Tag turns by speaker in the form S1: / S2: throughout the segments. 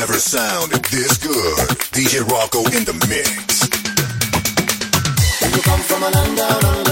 S1: never sounded this good. DJ Rocco in the mix.
S2: You come from a land down under.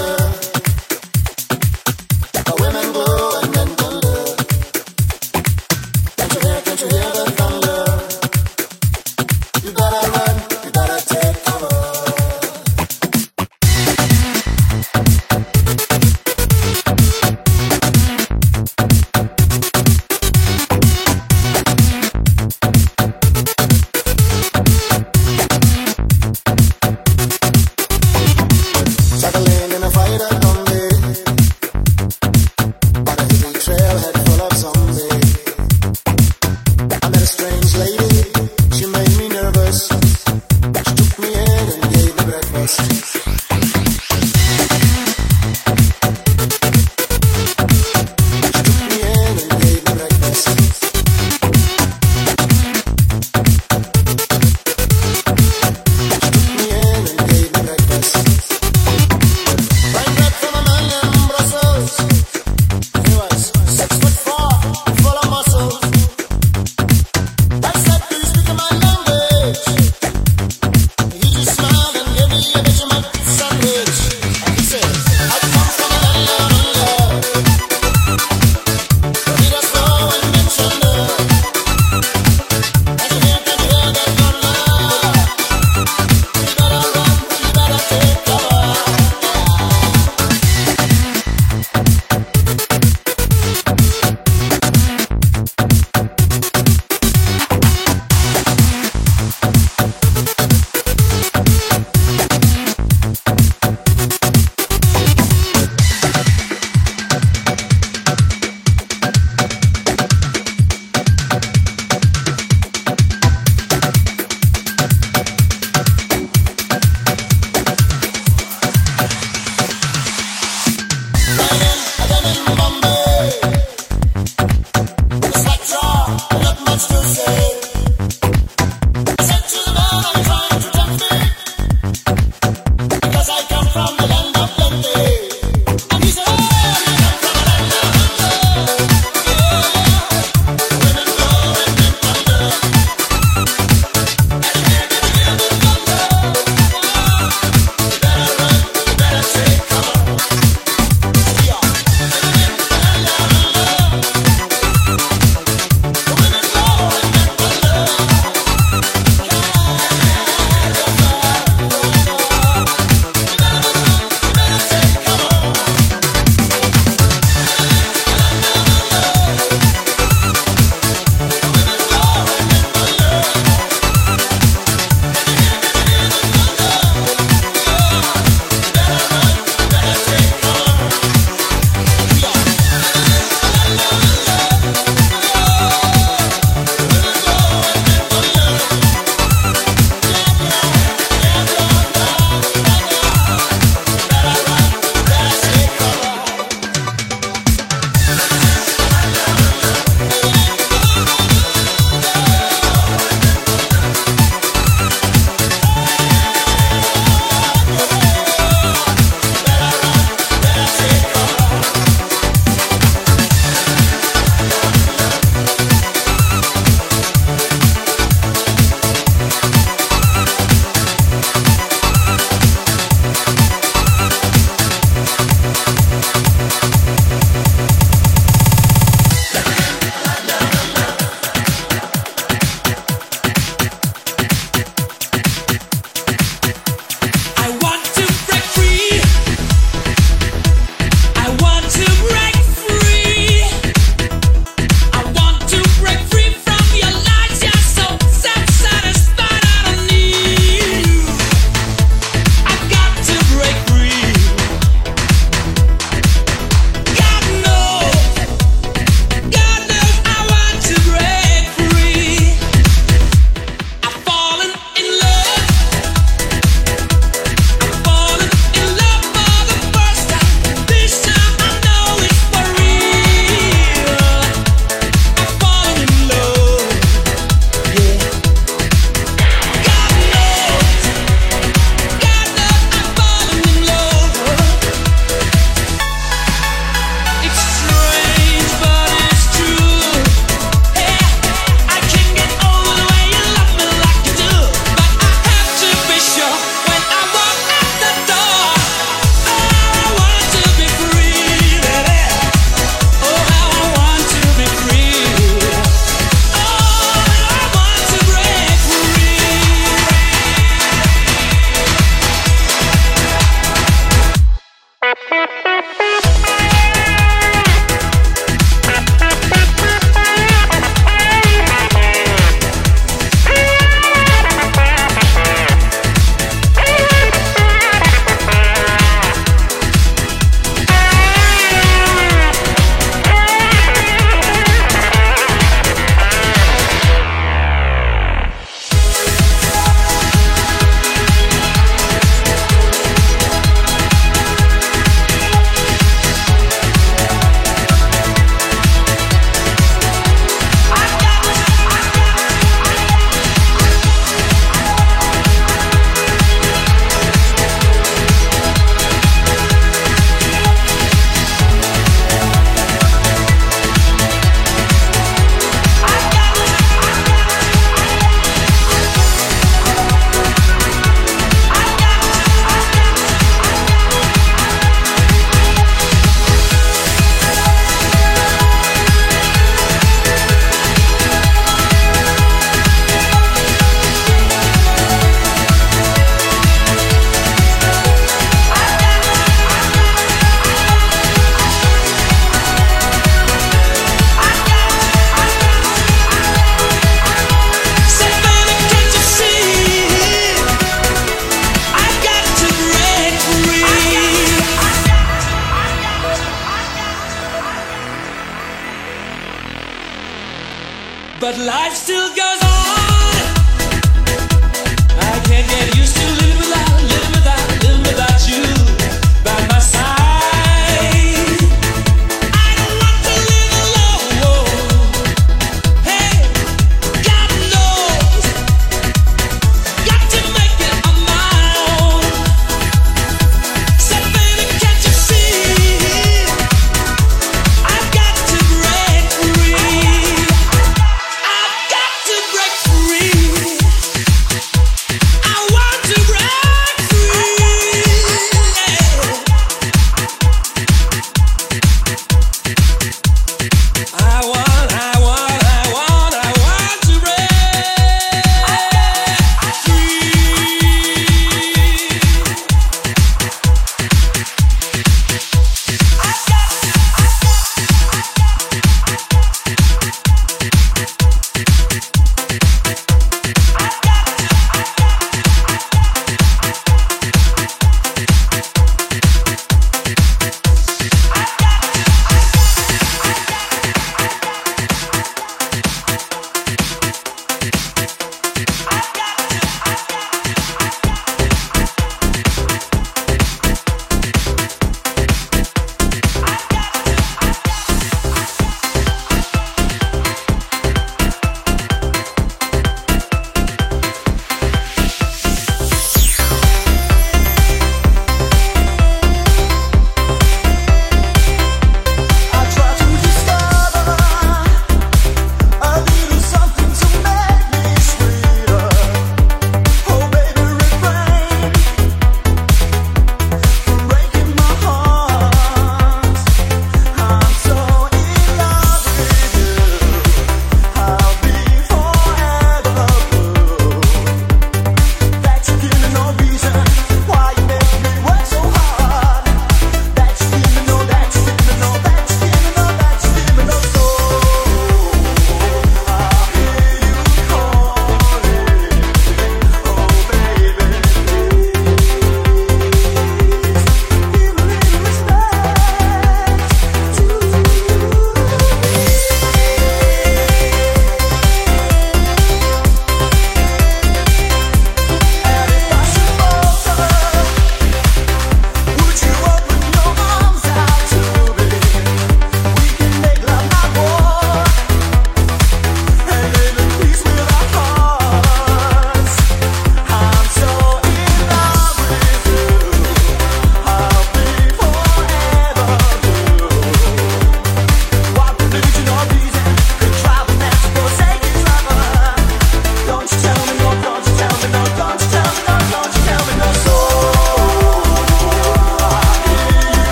S3: To break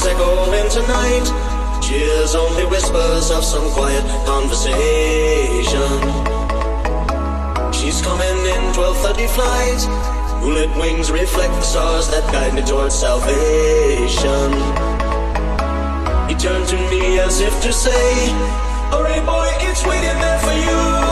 S4: bells echoing tonight. Cheers only whispers of some quiet conversation. She's coming in 12:30 flight. Moonlit wings reflect the stars that guide me towards salvation. He turned to me as if to say, Hurry, boy, it's waiting there for you.